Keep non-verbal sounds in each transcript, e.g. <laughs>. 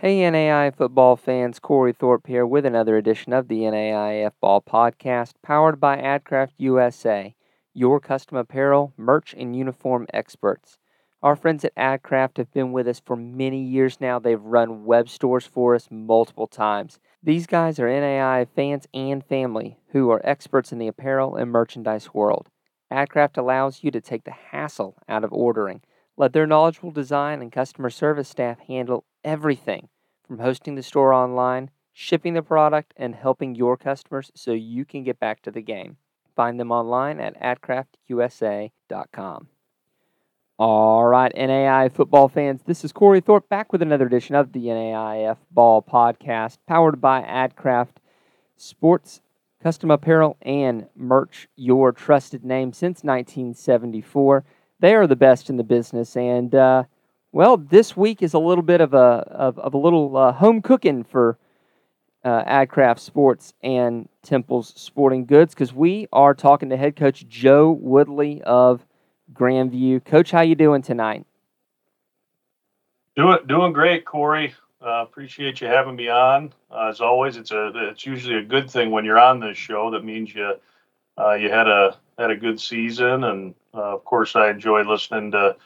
Hey, NAI football fans, Corey Thorpe here with another edition of the NAIF Ball Podcast, powered by AdCraft USA, your custom apparel, merch, and uniform experts. Our friends at AdCraft have been with us for many years now. They've run web stores for us multiple times. These guys are NAI fans and family who are experts in the apparel and merchandise world. AdCraft allows you to take the hassle out of ordering. Let their knowledgeable design and customer service staff handle everything from hosting the store online, shipping the product, and helping your customers so you can get back to the game. Find them online at adcraftusa.com. All right, NAI football fans, this is Corey Thorpe back with another edition of the NAIF Ball Podcast, powered by AdCraft Sports, Custom Apparel, and Merch, your trusted name since 1974. They are the best in the business, and uh, well, this week is a little bit of a of, of a little uh, home cooking for uh, AdCraft Sports and Temple's Sporting Goods because we are talking to head coach Joe Woodley of Grand View. Coach, how you doing tonight? Doing doing great, Corey. Uh, appreciate you having me on. Uh, as always, it's a it's usually a good thing when you're on this show. That means you uh, you had a had a good season, and uh, of course, I enjoy listening to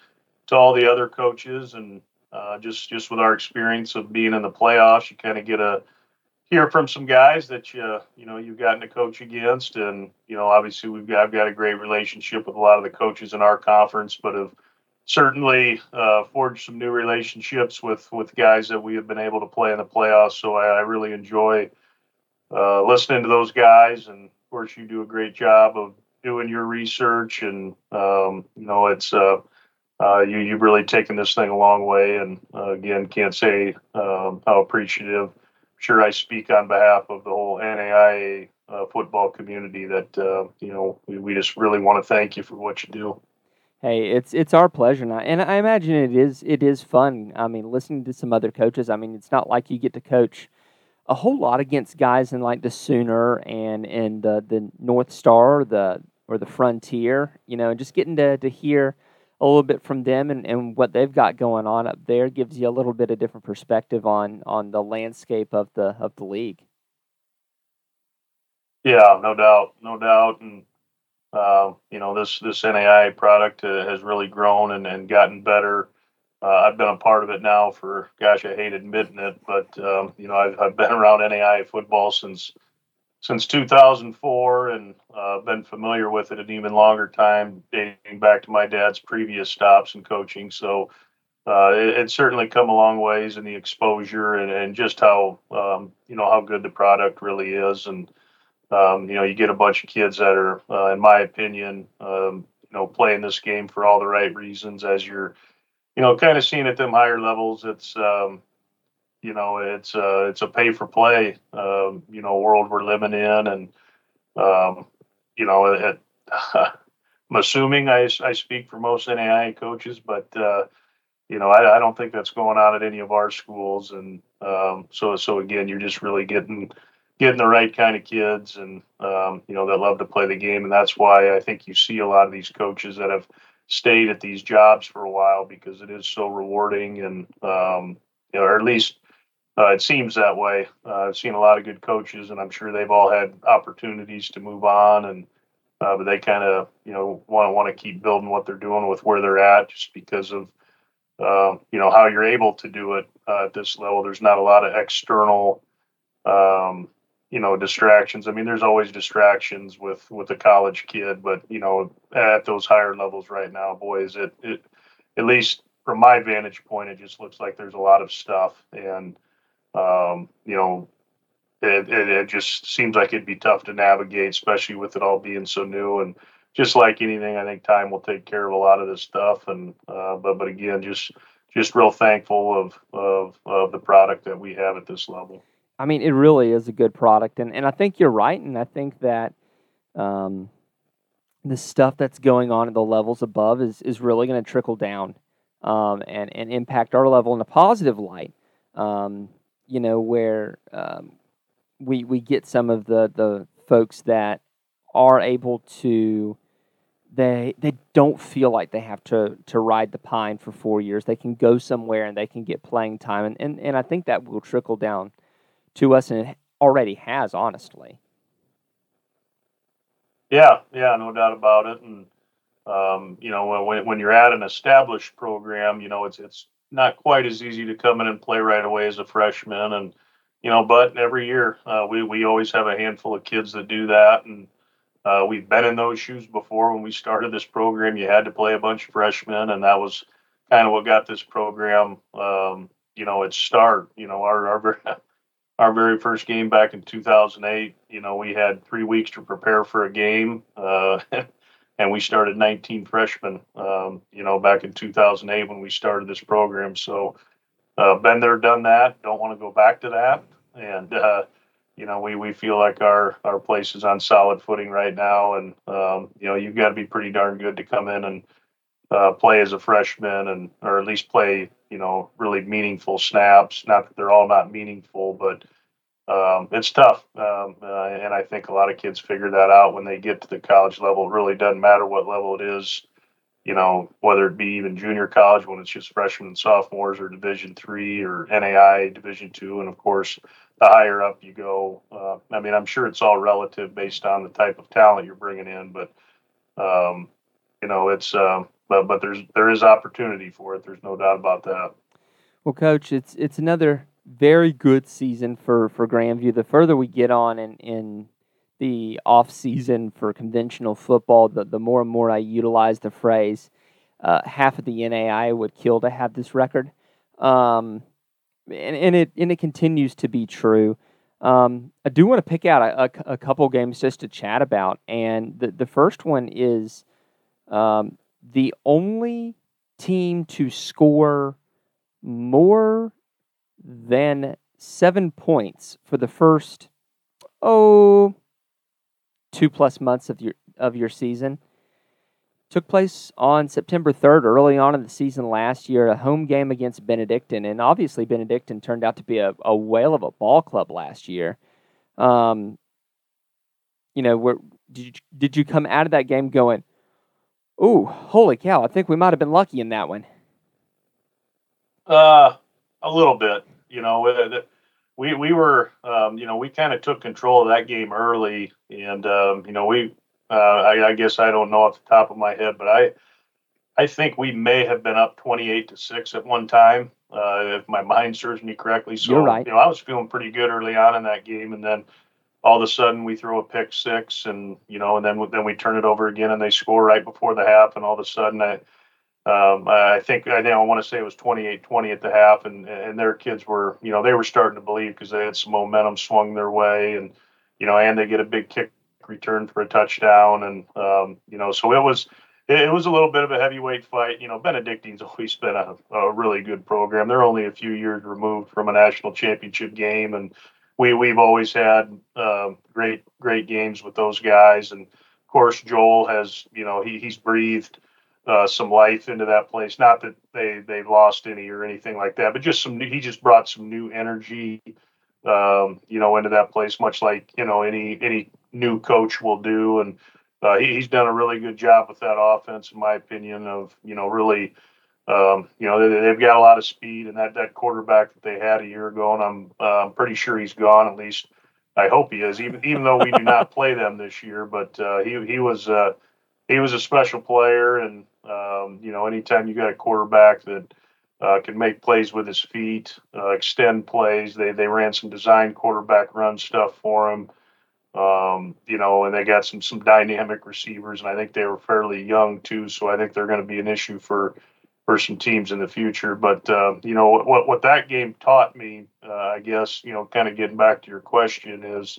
to all the other coaches, and uh, just just with our experience of being in the playoffs, you kind of get a hear from some guys that you you know you've gotten to coach against, and you know obviously we've got I've got a great relationship with a lot of the coaches in our conference, but have certainly uh, forged some new relationships with with guys that we have been able to play in the playoffs. So I, I really enjoy uh, listening to those guys, and of course you do a great job of doing your research, and um, you know it's. Uh, uh, you, you've really taken this thing a long way, and uh, again, can't say um, how appreciative. I'm Sure, I speak on behalf of the whole NAIA uh, football community. That uh, you know, we, we just really want to thank you for what you do. Hey, it's it's our pleasure now, and I imagine it is it is fun. I mean, listening to some other coaches. I mean, it's not like you get to coach a whole lot against guys in like the Sooner and and uh, the North Star, or the or the Frontier. You know, just getting to to hear a little bit from them and, and what they've got going on up there gives you a little bit of different perspective on on the landscape of the of the league. Yeah, no doubt, no doubt, and uh, you know this this NAI product uh, has really grown and, and gotten better. Uh, I've been a part of it now for gosh, I hate admitting it, but um, you know I've, I've been around NAI football since since 2004 and uh, been familiar with it an even longer time, dating back to my dad's previous stops and coaching. So uh, it, it's certainly come a long ways in the exposure and, and just how um, you know how good the product really is. And um, you know, you get a bunch of kids that are, uh, in my opinion, um, you know, playing this game for all the right reasons. As you're, you know, kind of seeing at them higher levels, it's um, you know it's uh, it's a pay for play um, you know world we're living in and um, you know it, <laughs> I'm assuming I, I speak for most NAI coaches but uh, you know I, I don't think that's going on at any of our schools and um, so so again you're just really getting getting the right kind of kids and um, you know that love to play the game. And that's why I think you see a lot of these coaches that have stayed at these jobs for a while because it is so rewarding and um, you know or at least uh, it seems that way. Uh, I've seen a lot of good coaches, and I'm sure they've all had opportunities to move on, and uh, but they kind of you know want to want to keep building what they're doing with where they're at, just because of uh, you know how you're able to do it uh, at this level. There's not a lot of external um, you know distractions. I mean, there's always distractions with with a college kid, but you know at those higher levels right now, boys, it it at least from my vantage point, it just looks like there's a lot of stuff and um, you know, it, it, it, just seems like it'd be tough to navigate, especially with it all being so new. And just like anything, I think time will take care of a lot of this stuff. And uh, but but again, just just real thankful of, of of the product that we have at this level. I mean, it really is a good product, and and I think you're right, and I think that. Um, the stuff that's going on at the levels above is, is really going to trickle down um, and, and impact our level in a positive light. Um, you know, where um, we we get some of the the folks that are able to they they don't feel like they have to to ride the pine for four years. They can go somewhere and they can get playing time, and and, and I think that will trickle down to us, and it already has, honestly. Yeah, yeah, no doubt about it. And um, you know, when when you're at an established program, you know, it's it's not quite as easy to come in and play right away as a freshman, and you know, but every year uh, we we always have a handful of kids that do that, and uh, we've been in those shoes before. When we started this program, you had to play a bunch of freshmen, and that was kind of what got this program, um, you know, its start. You know, our our <laughs> our very first game back in 2008. You know, we had three weeks to prepare for a game, uh, <laughs> and we started 19 freshmen. Um, you know, back in 2008 when we started this program. So, uh, been there, done that. Don't want to go back to that, and uh, you know, we, we feel like our, our place is on solid footing right now. And, um, you know, you've got to be pretty darn good to come in and uh, play as a freshman and, or at least play, you know, really meaningful snaps. Not that they're all not meaningful, but um, it's tough. Um, uh, and I think a lot of kids figure that out when they get to the college level. It really doesn't matter what level it is you know, whether it be even junior college when it's just freshmen and sophomores, or Division three or NAI Division two, and of course, the higher up you go. Uh, I mean, I'm sure it's all relative based on the type of talent you're bringing in, but um, you know, it's um, but but there's there is opportunity for it. There's no doubt about that. Well, coach, it's it's another very good season for for Grand View. The further we get on in in the off season for conventional football, the, the more and more I utilize the phrase, uh, half of the NAI would kill to have this record. Um, and, and it and it continues to be true. Um, I do want to pick out a, a, a, couple games just to chat about, and the the first one is um, the only team to score more than seven points for the first oh two plus months of your of your season. Took place on September 3rd, early on in the season last year, a home game against Benedictine. And obviously, Benedictine turned out to be a, a whale of a ball club last year. Um, you know, where, did, you, did you come out of that game going, Ooh, holy cow, I think we might have been lucky in that one? Uh, a little bit. You know, we we were um, you know we kind of took control of that game early, and um, you know we uh, I, I, guess I don't know off the top of my head, but I I think we may have been up twenty eight to six at one time, uh, if my mind serves me correctly. So You're right. you know I was feeling pretty good early on in that game, and then all of a sudden we throw a pick six, and you know, and then then we turn it over again, and they score right before the half, and all of a sudden I um, I think I I want to say it was 28-20 at the half, and and their kids were you know they were starting to believe because they had some momentum swung their way, and you know and they get a big kick return for a touchdown, and um, you know so it was it, was a little bit of a heavyweight fight. You know Benedictine's <laughs> always been a, a really good program. They're only a few years removed from a national championship game, and we we've always had uh, great great games with those guys, and of course Joel has you know he he's breathed uh, some life into that place. Not that they they lost any or anything like that, but just some. He just brought some new energy, um, you know, into that place, much like you know any any new coach will do. And uh, he, he's done a really good job with that offense, in my opinion. Of you know really. Um, you know they, have got a lot of speed, and that, that quarterback that they had a year ago, and I'm uh, I'm pretty sure he's gone. At least I hope he is. Even even though we do not <laughs> play them this year, but uh, he he was uh, he was a special player, and um, you know, anytime you got a quarterback that uh, can make plays with his feet, uh, extend plays, they they ran some design quarterback run stuff for him. Um, you know, and they got some some dynamic receivers, and I think they were fairly young too. So I think they're going to be an issue for for some teams in the future. But uh, you know what what that game taught me, uh, I guess you know, kind of getting back to your question is,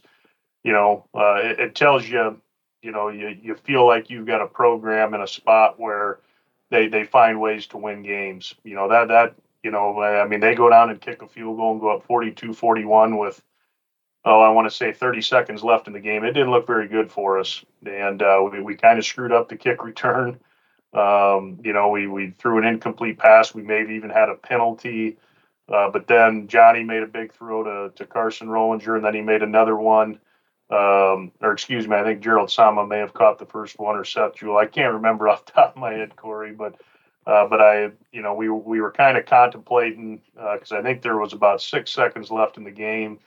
you know, uh, it, it, tells you you know you, you feel like you've got a program in a spot where they they find ways to win games. You know that that you know i mean they go down and kick a field goal and go up 42 41 with oh i want to say 30 seconds left in the game. It didn't look very good for us. And uh, we, we kind of screwed up the kick return. <laughs> Um, you know we, we threw an incomplete pass. We maybe even had a penalty. Uh, but then johnny made a big throw to, to carson rollinger and then he made another one um, or excuse me, I think Gerald Sama may have caught the first one or Seth Jewell. I can't remember <laughs> off the top of my head, Corey, but uh, but I, you know, we we were kind of contemplating because uh, I think there was about six seconds left in the game,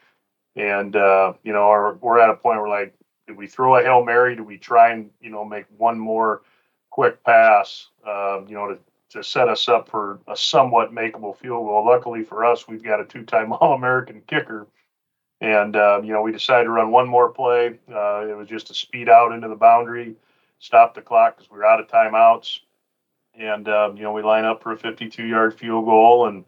and uh, you know, our, we're at a point where like, did we throw a hail mary? Do we try and you know make one more quick pass, um, you know, to to set us up for a somewhat makeable field goal? Luckily for us, we've got a two-time <laughs> All-American kicker and, uh, you know, we decided to run one more play. Uh, it was just a speed out into the boundary, stop the clock because we were out of timeouts. And, um, you know, we line up for a 52 yard field goal. And,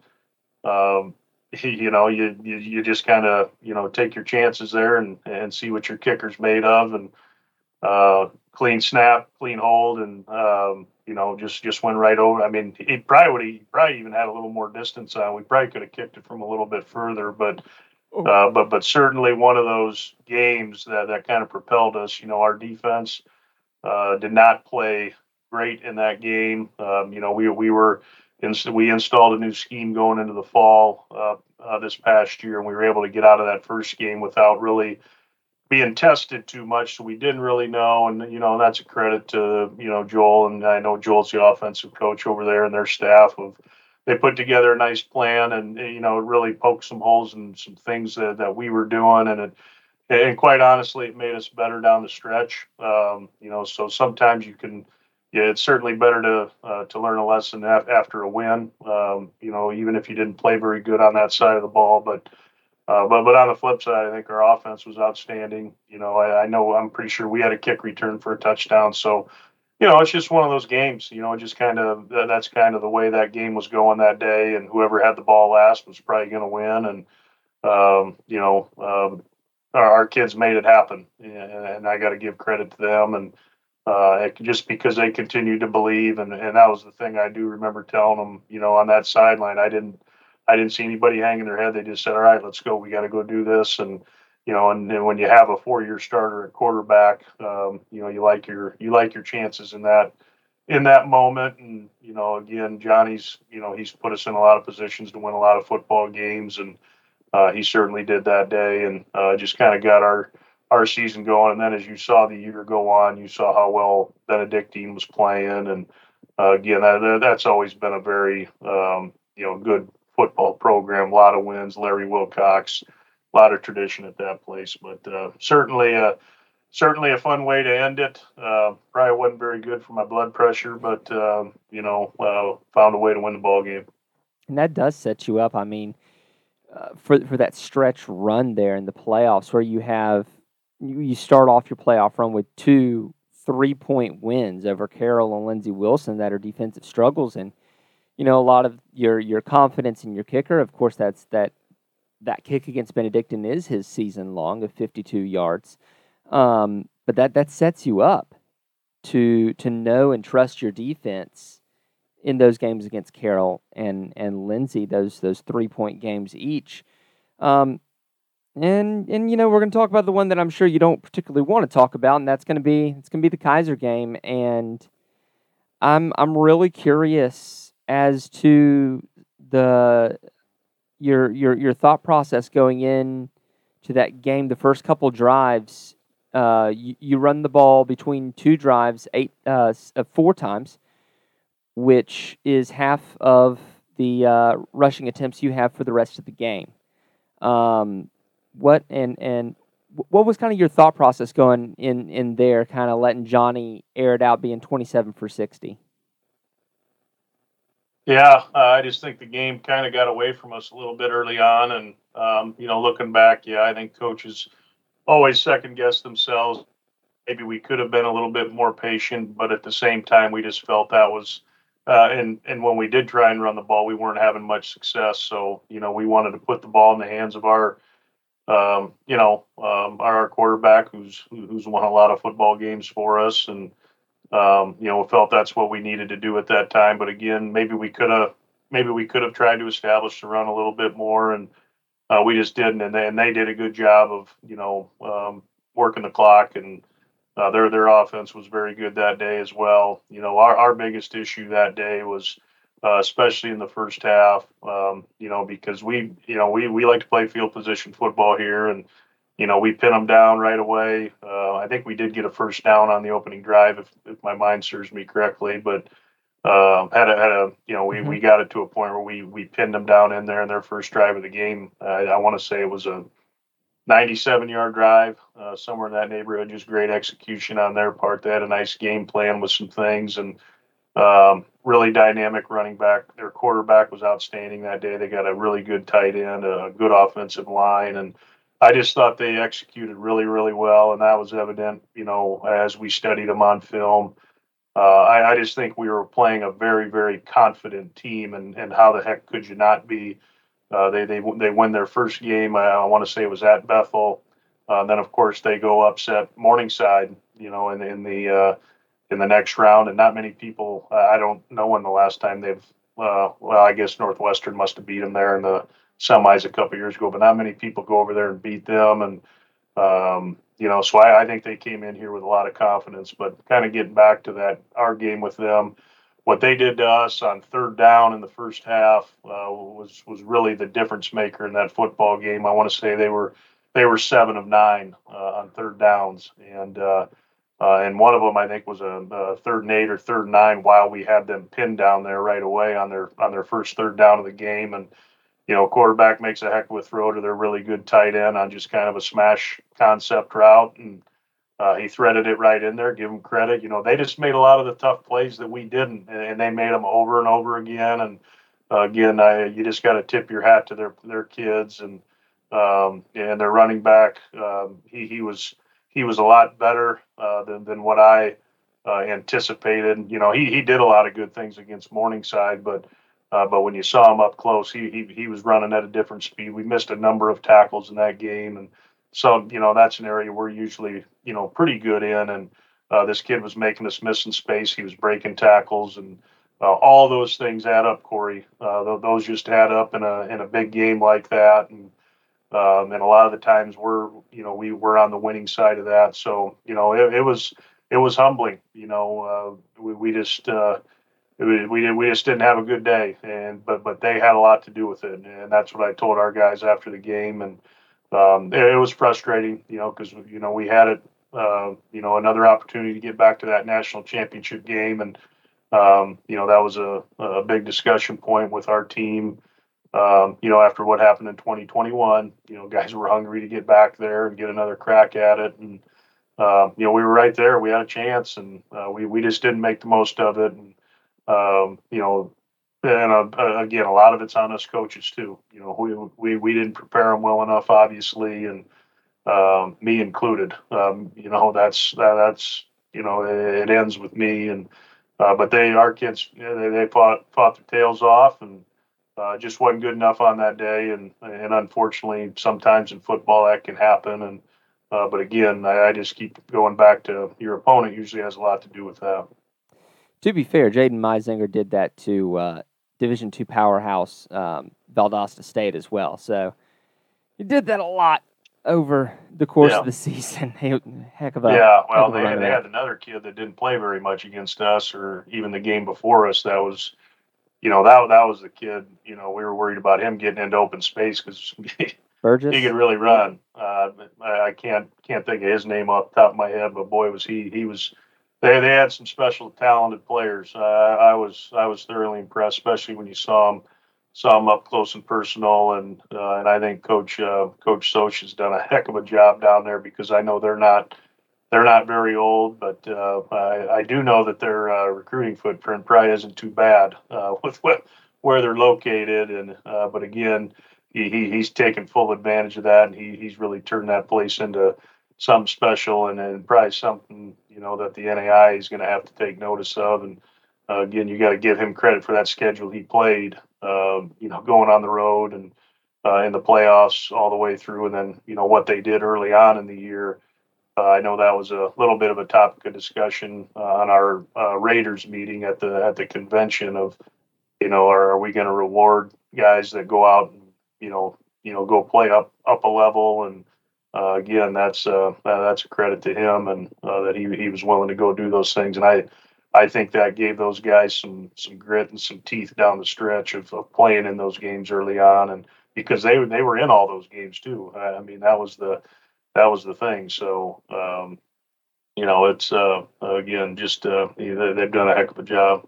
um, <laughs> you know, you, you, you just kind of, you know, take your chances there and, and see what your kicker's made of. And, uh, clean snap, clean hold, and, um, you know, just just went right over. I mean, he probably would he probably even had a little more distance on. We probably could have kicked it from a little bit further, but. Uh, but but certainly one of those games that, that kind of propelled us. You know, our defense uh, did not play great in that game. Um, you know, we we were in, we installed a new scheme going into the fall uh, uh, this past year, and we were able to get out of that first game without really being tested too much. So we didn't really know, and you know, that's a credit to you know Joel, and I know Joel's the offensive coach over there and their staff of they put together a nice plan and you know it really poked some holes in some things that, that we were doing and it and quite honestly it made us better down the stretch um, you know so sometimes you can yeah it's certainly better to uh, to learn a lesson after a win um, you know even if you didn't play very good on that side of the ball but uh, but but on the flip side, I think our offense was outstanding. You know, I, I know I'm pretty sure we had a kick return for a touchdown. So you know, it's just one of those games. You know, just kind of that's kind of the way that game was going that day, and whoever had the ball last was probably going to win. And um, you know, um, our, our, kids made it happen, and, and I got to give credit to them. And uh, just because they continued to believe, and, and that was the thing I do remember telling them. You know, on that sideline, I didn't I didn't see anybody hanging their head. They just said, "All right, let's go. We got to go do this." And you know, and, and when you have a four-year starter at quarterback, um, you know, you like your you like your chances in that in that moment. And you know, again, Johnny's you know he's put us in a lot of positions to win a lot of football games, and uh, he certainly did that day, and uh, just kind of got our our season going. And then as you saw the year go on, you saw how well Benedictine was playing, and uh, again, that, that's always been a very um, you know good football program. A lot of wins. Larry Wilcox lot of tradition at that place. But uh, certainly, uh, certainly a fun way to end it. Uh, probably wasn't very good for my blood pressure, but um, you know, uh, found a way to win the ball game. And that does set you up. I mean, uh, for for that stretch run there in the playoffs, where you have you, you start off your playoff run with two three point wins over Carroll and Lindsey Wilson that are defensive struggles and you know a lot of your your confidence in your kicker of course that's that that kick against Benedictine is his season long of 52 yards. Um, but that, that sets you up to to know and trust your defense in those games against Carroll and and Lindsey, those those three point games each. Um, and and you know we're going to talk about the one that I'm sure you don't particularly want to talk about, and that's going to be it's going to be the Keiser game. And I'm I'm really curious as to the your your your thought process going in to that game, the first couple drives, uh, you, you run the ball between two drives, eight uh, uh, four times, which is half of the uh, rushing attempts you have for the rest of the game. Um, what and and what was kind of your thought process going in in there, kind of letting Johnny air it out, being twenty seven for sixty? Yeah, uh, I just think the game kind of got away from us a little bit early on, and um, you know, looking back, yeah, I think coaches always second guess themselves. Maybe we could have been a little bit more patient, but at the same time, we just felt that was. Uh, and and when we did try and run the ball, we weren't having much success. So you know, we wanted to put the ball in the hands of our, um, you know, um, our quarterback, who's who's won a lot of football games for us, and um, you know, felt that's what we needed to do at that time. But again, maybe we could have maybe we could have tried to establish the run a little bit more, and uh, we just didn't. And they, and they did a good job of you know um, working the clock, and uh, their their offense was very good that day as well. You know, our our biggest issue that day was. Uh, especially in the first half, um, you know, because we, you know, we, we like to play field position football here, and you know, we pin them down right away. Uh, I think we did get a first down on the opening drive, if, if my mind serves me correctly, but uh, had a had a you know we, mm-hmm. we got it to a point where we we pinned them down in there in their first drive of the game. Uh, I want to say it was a 97 yard drive, uh, somewhere in that neighborhood. Just great execution on their part. They had a nice game plan with some things and um, really dynamic running back. Their quarterback was outstanding that day. They got a really good tight end, a good offensive line, and I just thought they executed really, really well, and that was evident, you know, as we studied them on film. Uh, I, I, just think we were playing a very, very confident team, and, and how the heck could you not be? Uh, they they they win their first game. I, I want to say it was at Bethel. Uh, then of course they go upset Morningside, you know, in in the uh, in the next round, and not many people. I don't know when the last time they've. Uh, well, I guess Northwestern must have beat them there in the semis a couple years ago, but not many people go over there and beat them. And um, you know, so I, I think they came in here with a lot of confidence. But kind of getting back to that our game with them, what they did to us on third down in the first half uh, was was really the difference maker in that football game. I want to say they were they were seven of nine uh, on third downs, and uh, uh, and one of them I think was a, a, third and eight or third and nine while we had them pinned down there right away on their on their first third down of the game, and you know, quarterback makes a heck of a throw to their really good tight end on just kind of a smash concept route, and uh, he threaded it right in there. Give him credit. You know, they just made a lot of the tough plays that we didn't, and they made them over and over again. And uh, again, I, you just got to tip your hat to their their kids and um, and their running back. Um, he he was he was a lot better uh, than than what I uh, anticipated. You know, he he did a lot of good things against Morningside, but uh, but when you saw him up close, he, he he was running at a different speed. We missed a number of tackles in that game, and so you know that's an area we're usually you know pretty good in. And uh, this kid was making us miss in space. He was breaking tackles, and uh, all those things add up, Corey. Uh, those just add up in a in a big game like that, and um, and a lot of the times we're you know we were on the winning side of that. So you know it, it was it was humbling. You know uh, we we just uh, we we, we just didn't have a good day, and but but they had a lot to do with it, and that's what I told our guys after the game, and um, it, it, was frustrating, you know, because you know we had it, uh, you know, another opportunity to get back to that national championship game, and um, you know that was a, a big discussion point with our team. Um, you know, after what happened in 2021, you know, guys were hungry to get back there and get another crack at it, and uh, you know, we were right there. We had a chance, and uh, we we just didn't make the most of it. And um, you know, and uh, again, a lot of it's on us coaches too. You know, we we we didn't prepare them well enough, obviously, and um, me included. Um, you know, that's that, that's you know, it, it, ends with me, and uh, but they, our kids, you know, they they fought fought their tails off, and uh, just wasn't good enough on that day, and and unfortunately, sometimes in football that can happen, and uh, but again, I, I just keep going back to your opponent usually has a lot to do with that to be fair, Jaden Meisinger did that to uh, Division two powerhouse um, Valdosta State as well. So he did that a lot over the course yeah. of the season. <laughs> heck of a yeah. Well, they, had, they had another kid that didn't play very much against us, or even the game before us. That was, you know, that that was the kid. You know, we were worried about him getting into open space because <laughs> Burgess. he could really run. Uh, I can't can't think of his name off the top of my head, but boy, was he he was they they had some special talented players. Uh, I was I was thoroughly impressed, especially when you saw them saw them up close and personal. And uh, and I think Coach uh, Coach Socha has done a heck of a job down there because I know they're not they're not very old, but uh, I, I do know that their uh, recruiting footprint probably isn't too bad uh, <laughs> with what, where they're located. And but again. He, he, he's taken full advantage of that, and he, he's really turned that place into something special and, and probably something you know that the NAI is going to have to take notice of. And uh, again, you got to give him credit for that schedule he played. Um, you know, going on the road and uh, in the playoffs all the way through, and then you know what they did early on in the year. Uh, I know that was a little bit of a topic of discussion uh, on our uh, raters meeting at the at the convention of, you know, are, are we going to reward guys that go out and you know you know go play up up a level and uh, again, that's uh, that's a credit to him and uh, that he he was willing to go do those things. And I I think that gave those guys some some grit and some teeth down the stretch of, of playing in those games early on, and because they they were in all those games too. I mean, that was the that was the thing. So, um, you know, it's uh, again just uh, they've done a heck of a job.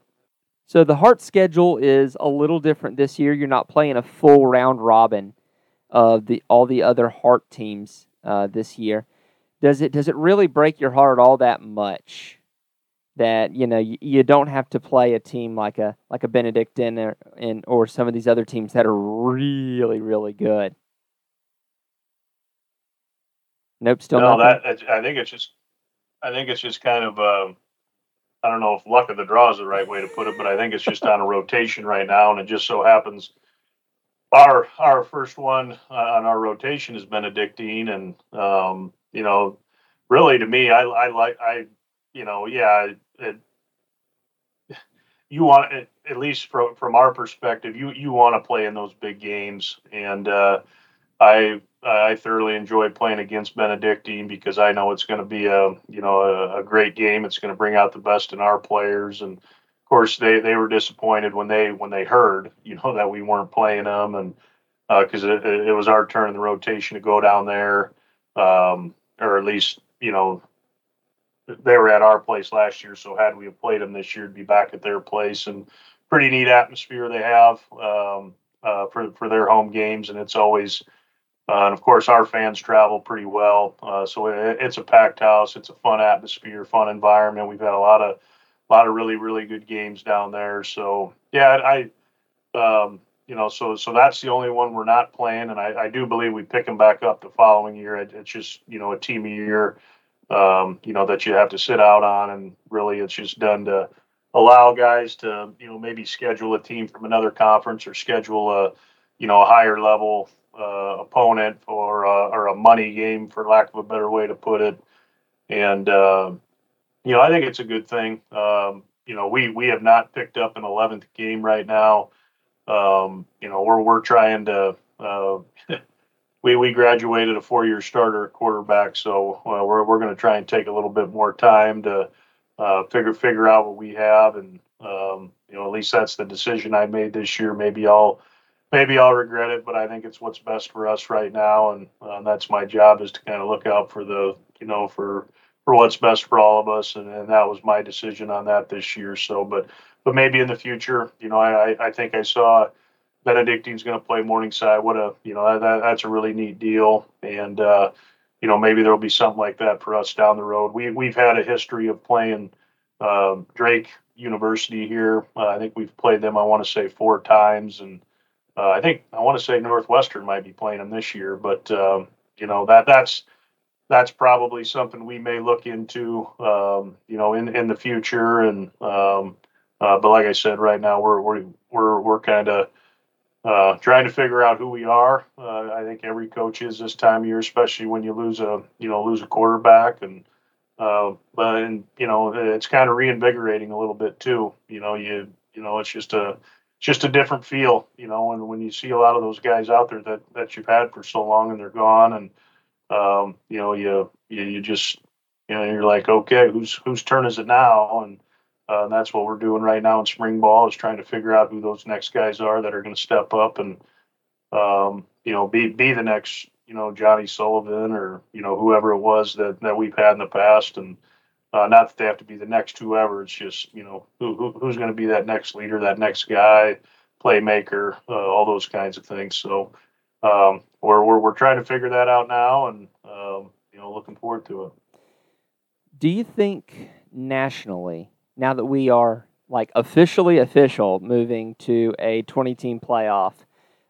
So the Heart schedule is a little different this year. You're not playing a full round robin of the all the other Heart teams uh, this year. Does it does it really break your heart all that much that you know you, you don't have to play a team like a like a Benedictine or in or some of these other teams that are really really good? Nope, still no. That I think it's just I think it's just kind of. Um, I don't know if luck of the draw is the right way to put it, but I think it's just on a rotation right now, and it just so happens our our first one on our rotation is Benedictine, and um, you know, really to me, I I like I, you know, yeah, it, you want at least from from our perspective, you you want to play in those big games, and uh, I I thoroughly enjoy playing against Benedictine because I know it's going to be a you know a, a great game. It's going to bring out the best in our players, and course they they were disappointed when they when they heard you know that we weren't playing them, and because uh, it, it was our turn in the rotation to go down there, um, or at least you know they were at our place last year. So had we have played them this year, to be back at their place and pretty neat atmosphere they have um, uh, for for their home games, and it's always uh, and of course, our fans travel pretty well, uh, so it, it's a packed house. It's a fun atmosphere, fun environment. We've had a lot of, a lot of really, really good games down there. So yeah, I, um, you know, so so that's the only one we're not playing, and I, I do believe we pick them back up the following year. It, it's just you know a team a year, um, you know that you have to sit out on, and really it's just done to allow guys to you know maybe schedule a team from another conference or schedule a you know a higher level uh, opponent or uh, or a money game, for lack of a better way to put it. And uh, you know, I think it's a good thing. Um, you know, we we have not picked up an eleventh game right now. Um, you know, we're we're trying to. Uh, <laughs> we we graduated a four year starter at quarterback, so uh, we're we're going to try and take a little bit more time to uh, figure figure out what we have, and um, you know, at least that's the decision I made this year. Maybe I'll maybe I'll regret it, but I think it's what's best for us right now, and uh, that's my job is to kind of look out for the you know for for what's best for all of us, and, and that was my decision on that this year. So, but but maybe in the future, you know, I I think I saw Benedictine's going to play Morningside. What a you know that that's a really neat deal, and uh, you know maybe there'll be something like that for us down the road. We we've had a history of playing um, Drake University here. Uh, I think we've played them. I want to say four times, and uh, I think I want to say Northwestern might be playing them this year, but um, you know that that's that's probably something we may look into, um, you know, in in the future. And um, uh, but like I said, right now we're we're we're we're kind of uh, trying to figure out who we are. Uh, I think every coach is this time of year, especially when you lose a you know lose a quarterback and. Uh, but and you know it's kind of reinvigorating a little bit too. You know you you know it's just a just a different feel, you know, when, when you see a lot of those guys out there that, that you've had for so long and they're gone and, um, you know, you, you, you just, you know, you're like, okay, whose, whose turn is it now? And, uh, and that's what we're doing right now in spring ball is trying to figure out who those next guys are that are going to step up and, um, you know, be, be the next, you know, Johnny Sullivan or, you know, whoever it was that, that we've had in the past. And, uh, not that they have to be the next whoever. It's just you know who, who who's going to be that next leader, that next guy, playmaker, uh, all those kinds of things. So um, we're, we're we're trying to figure that out now, and um, you know looking forward to it. Do you think nationally, now that we are like officially official, moving to a twenty team playoff,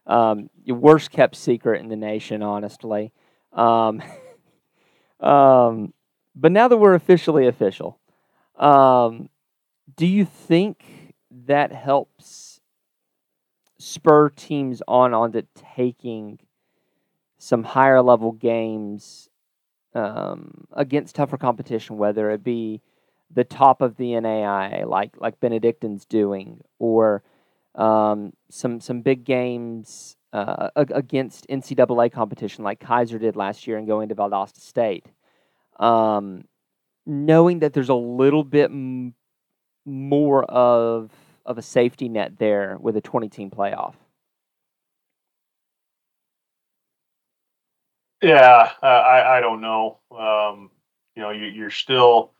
um, worst kept secret in the nation, honestly. Um, <laughs> um, but now that we're officially official, um, do you think that helps spur teams on onto taking some higher level games um, against tougher competition, whether it be the top of the NAI, like like Benedictine's doing, or um, some some big games uh, against NCAA competition, like Keiser did last year, and going to Valdosta State. Um, knowing that there's a little bit m- more of of a safety net there with a 20 team playoff. Yeah, I I don't know. Um, you know, you, you're still,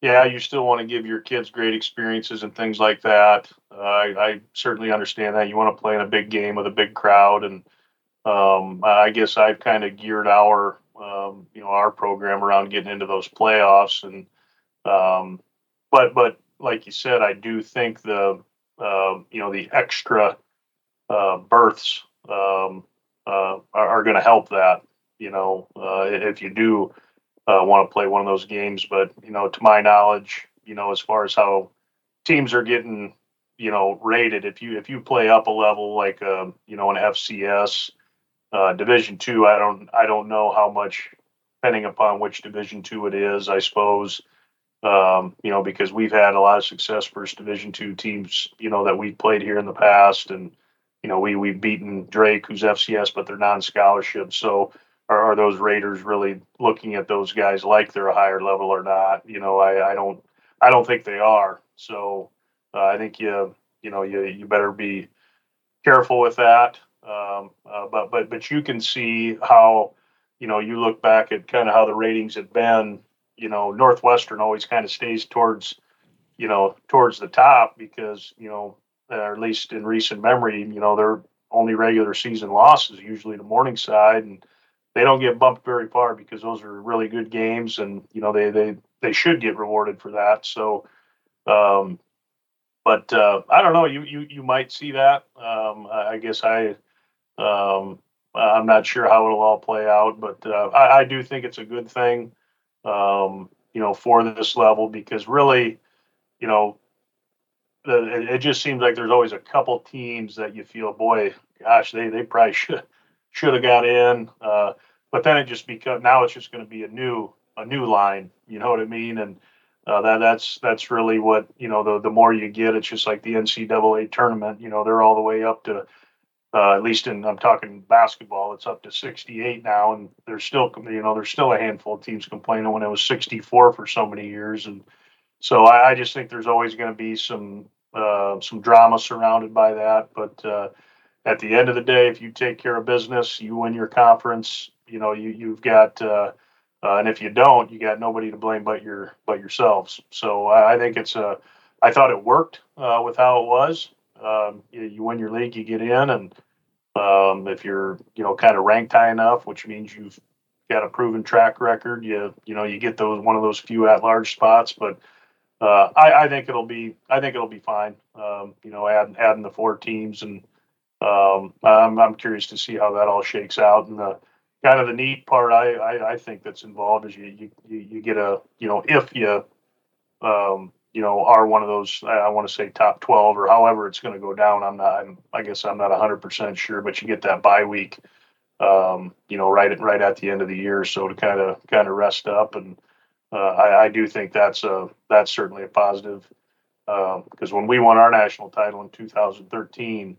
yeah, you still want to give your kids great experiences and things like that. Uh, I, I certainly understand that. You want to play in a big game with a big crowd, and um, I guess I've kind of geared our, um, you know, our program around getting into those playoffs. And um, but but like you said, I do think the, uh, you know, the extra uh, berths um, uh, are, are going to help that. You know, uh, if you do uh, want to play one of those games, but you know, to my knowledge, you know, as far as how teams are getting, you know, rated, if you if you play up a level like, um, you know, an FCS uh, Division two, I don't I don't know how much, depending upon which Division two it is, I suppose. Um, you know, because we've had a lot of success versus Division two teams, you know, that we've played here in the past, and you know, we we've beaten Drake, who's FCS, but they're non-scholarship. So, are, are those raters really looking at those guys like they're a higher level or not? You know, I, I don't I don't think they are. So, uh, I think you you know you you better be careful with that. Um, uh, but but but you can see how you know you look back at kind of how the ratings have been. You know, Northwestern always kind of stays towards you know towards the top because you know or at least in recent memory, you know, their only regular season loss is usually to Morningside, and they don't get bumped very far because those are really good games, and you know they they they should get rewarded for that. So, um, but uh, I don't know. You you you might see that. Um, I, I guess I. Um, I'm not sure how it'll all play out, but uh, I, I, do think it's a good thing, um, you know, for this level because really, you know, it, it just seems like there's always a couple teams that you feel, boy, gosh, they they probably <laughs> should should have got in. Uh, but then it just becomes now it's just going to be a new a new line. You know what I mean? And uh, that that's that's really what you know. The the more you get, it's just like the NCAA tournament. You know, they're all the way up to uh, at least in I'm talking basketball, it's up to 68 now, and there's still you know there's still a handful of teams complaining when it was 64 for so many years, and so I, I just think there's always going to be some uh, some drama surrounded by that. But uh, at the end of the day, if you take care of business, you win your conference. You know, you you've got, uh, uh and if you don't, you got nobody to blame but your but yourselves. So I, I think it's a. I thought it worked uh, with how it was. Um, you, you, win your league, you get in, and um, if you're you know kind of ranked high enough, which means you've got a proven track record, you you know you get those one of those few at large spots, but uh, I, I, think it'll be I think it'll be fine. Um, you know, adding adding the four teams, and um, I'm I'm curious to see how that all shakes out. And the kind of the neat part I, I, I think that's involved is you, you you get a you know if you um, you know are one of those I want to say top twelve or however it's going to go down. I'm not I'm, I guess I'm not hundred percent sure, but you get that bye week. Um, you know, right at right at the end of the year, so to kind of kind of rest up and uh, I, I, do think that's a that's certainly a positive because um, when we won our national title in 2013,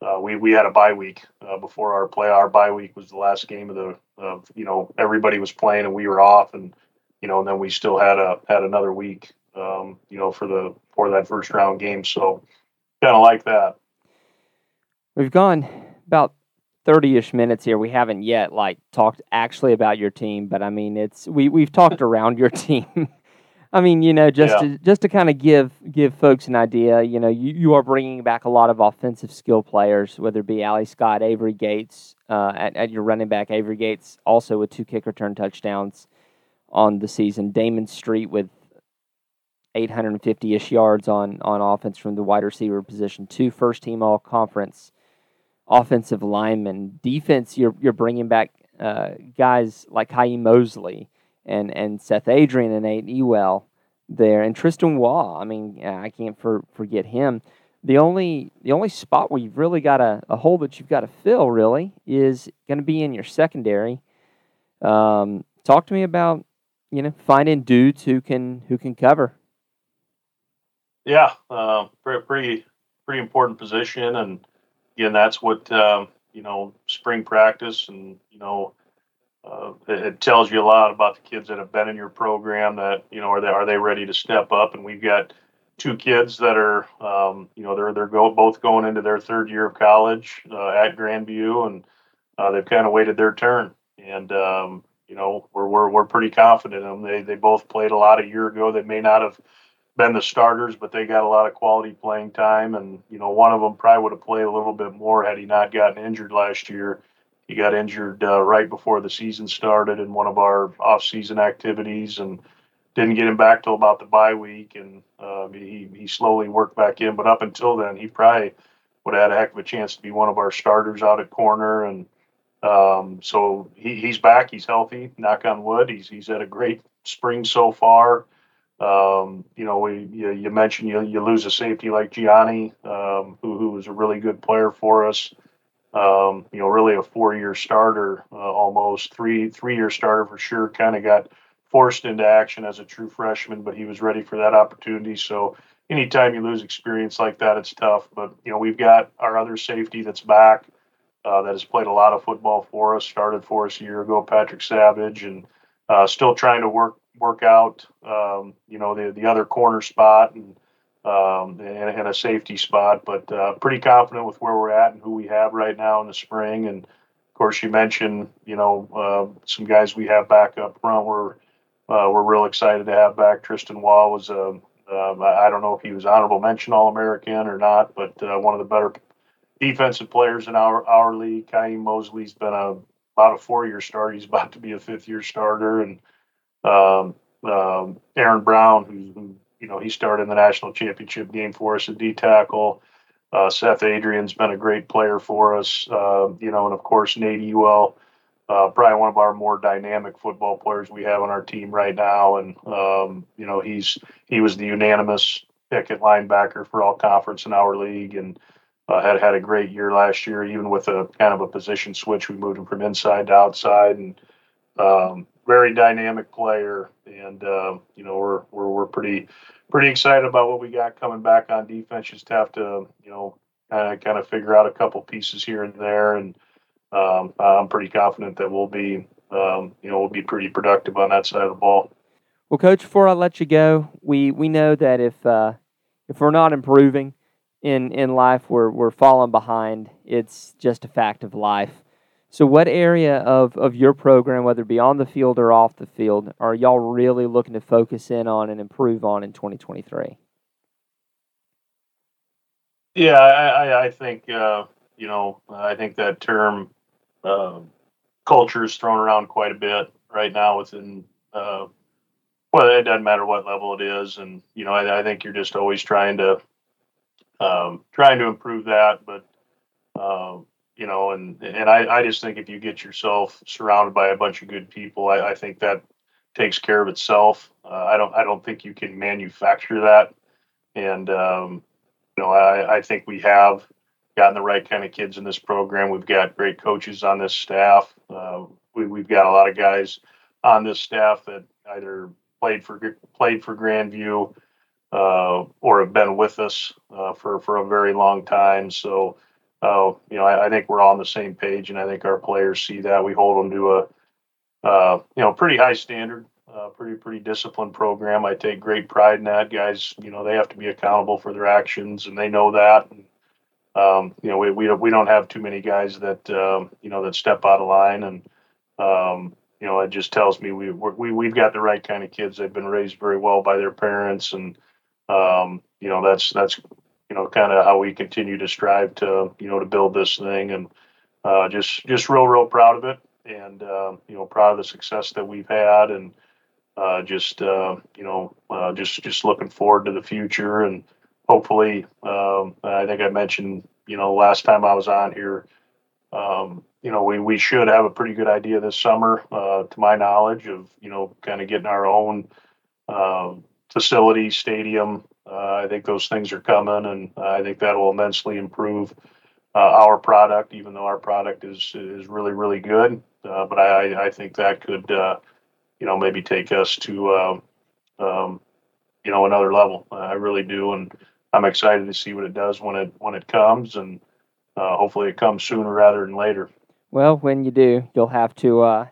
uh, we we had a bye week uh, before our play. Our bye week was the last game of the of you know everybody was playing and we were off and you know and then we still had a had another week um, you know for the for that first round game. So kind of like that. We've gone about 30-ish minutes here we haven't yet like talked actually about your team but i mean it's we, we've talked <laughs> around your team <laughs> i mean you know just yeah. to just to kind of give give folks an idea you know you, you are bringing back a lot of offensive skill players whether it be ali scott avery gates uh, at, at your running back avery gates also with two kick return touchdowns on the season damon street with 850-ish yards on on offense from the wide receiver position two first team all conference offensive linemen. Defense, you're you're bringing back uh, guys like Kai Mosley and and Seth Adrian and Nate Ewell there, and Tristan Waugh. I mean, I can't for, forget him. The only the only spot where you've really got a, a hole that you've got to fill really is going to be in your secondary. Um, talk to me about you know finding dudes who can who can cover. Yeah, uh, pretty pretty important position, and again, that's what um, you know spring practice and you know uh, it, it, tells you a lot about the kids that have been in your program. That you know are they are they ready to step up? And we've got two kids that are um, you know they're they're go, both going into their third year of college uh, at Grand View, and uh, they've kind of waited their turn. and um, you know we're, we're we're pretty confident in them. They they both played a lot a year ago. They may not have been the starters, but they got a lot of quality playing time. And you know, one of them probably would have played a little bit more had he not gotten injured last year. He got injured uh, right before the season started in one of our off-season activities, and didn't get him back till about the bye week. And uh, he he slowly worked back in. But up until then, he probably would have had a heck of a chance to be one of our starters out at corner. And um, so he, he's back. He's healthy. Knock on wood. He's he's had a great spring so far. Um, you know, we you, you, mentioned you you lose a safety like Gianni, um, who who was a really good player for us. Um, you know, really a four-year starter, uh, almost three three-year starter for sure. Kind of got forced into action as a true freshman, but he was ready for that opportunity. So anytime you lose experience like that, it's tough. But you know, we've got our other safety that's back, uh, that has played a lot of football for us. Started for us a year ago, Patrick Savage, and uh, still trying to work work out, um, you know, the the other corner spot and um, and, and, a safety spot. But uh, pretty confident with where we're at and who we have right now in the spring. And of course, you mentioned, you know, uh, some guys we have back up front. We're uh, we're real excited to have back. Tristan Wall was a um, um, I don't know if he was honorable mention All American or not, but uh, one of the better defensive players in our our league. Kaim Mosley's been a about a four year starter. He's about to be a fifth year starter, and um, um, Aaron Brown, who, you know he started in the national championship game for us at D tackle. Uh, Seth Adrian's been a great player for us, uh, you know, and of course Nate Ewell, uh, probably one of our more dynamic football players we have on our team right now, and um, you know he's he was the unanimous pick at linebacker for all conference in our league, and uh, had had a great year last year, even with a kind of a position switch. We moved him from inside to outside, and um, very dynamic player, and uh, you know we're, we're we're pretty pretty excited about what we got coming back on defense. Just have to you know kind of kind of figure out a couple pieces here and there, and um, I'm pretty confident that we'll be um, you know we'll be pretty productive on that side of the ball. Well, coach, before I let you go, we we know that if uh, if we're not improving in in life, we're we're falling behind. It's just a fact of life. So, what area of, of your program, whether it be on the field or off the field, are y'all really looking to focus in on and improve on in 2023? Yeah, I, I think, uh, you know, I think that term uh, culture is thrown around quite a bit right now within, uh, well, it doesn't matter what level it is. And, you know, I, I think you're just always trying to, um, trying to improve that. But, um, you know, and and I, I just think if you get yourself surrounded by a bunch of good people, I, I think that takes care of itself. Uh, I don't I don't think you can manufacture that, and um, you know I, I think we have gotten the right kind of kids in this program. We've got great coaches on this staff. Uh, we we've got a lot of guys on this staff that either played for played for Grand View uh, or have been with us uh, for for a very long time. So uh, you know, I, I, think we're all on the same page, and I think our players see that. We hold them to a, uh, you know, pretty high standard, uh, pretty pretty disciplined program. I take great pride in that. Guys, you know, they have to be accountable for their actions, and they know that. And, um, you know, we we we don't have too many guys that um, you know that step out of line, and um, you know, it just tells me we we we've got the right kind of kids. They've been raised very well by their parents, and um, you know, that's that's you know, kind of how we continue to strive to, you know, to build this thing and uh, just, just real, real proud of it. And, uh, you know, proud of the success that we've had and uh, just, uh, you know, uh, just, just looking forward to the future. And hopefully, um, I think I mentioned, you know, last time I was on here, um, you know, we, we should have a pretty good idea this summer, uh, to my knowledge, of, you know, kind of getting our own facility, stadium, I think those things are coming, and I think that will immensely improve uh, our product, even though our product is is really really good. Uh, but I, I think that could uh, you know maybe take us to um, um, you know another level. I really do, and I'm excited to see what it does when it when it comes, and uh, hopefully it comes sooner rather than later. Well, when you do, you'll have to uh,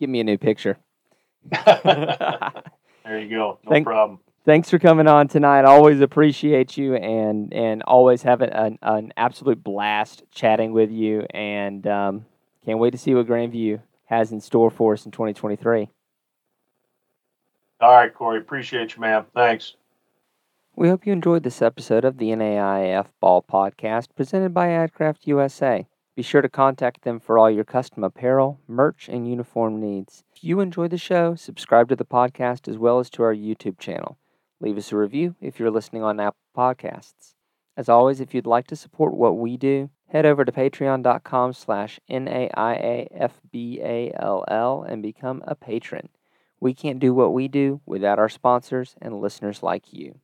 give me a new picture. <laughs> there you go. No Thank, problem thanks for coming on tonight. Always appreciate you and and always have an, an, absolute blast chatting with you. And um, Can't wait to see what Grand View has in store for us in 2023. All right, Corey. Appreciate you, man. Thanks. We hope you enjoyed this episode of the NAIF Ball Podcast presented by AdCraft USA. Be sure to contact them for all your custom apparel, merch, and uniform needs. If you enjoy the show, subscribe to the podcast as well as to our YouTube channel. Leave us a review if you're listening on Apple Podcasts. As always, if you'd like to support what we do, head over to patreon.com slash N-A-I-A-F-B-A-L-L and become a patron. We can't do what we do without our sponsors and listeners like you.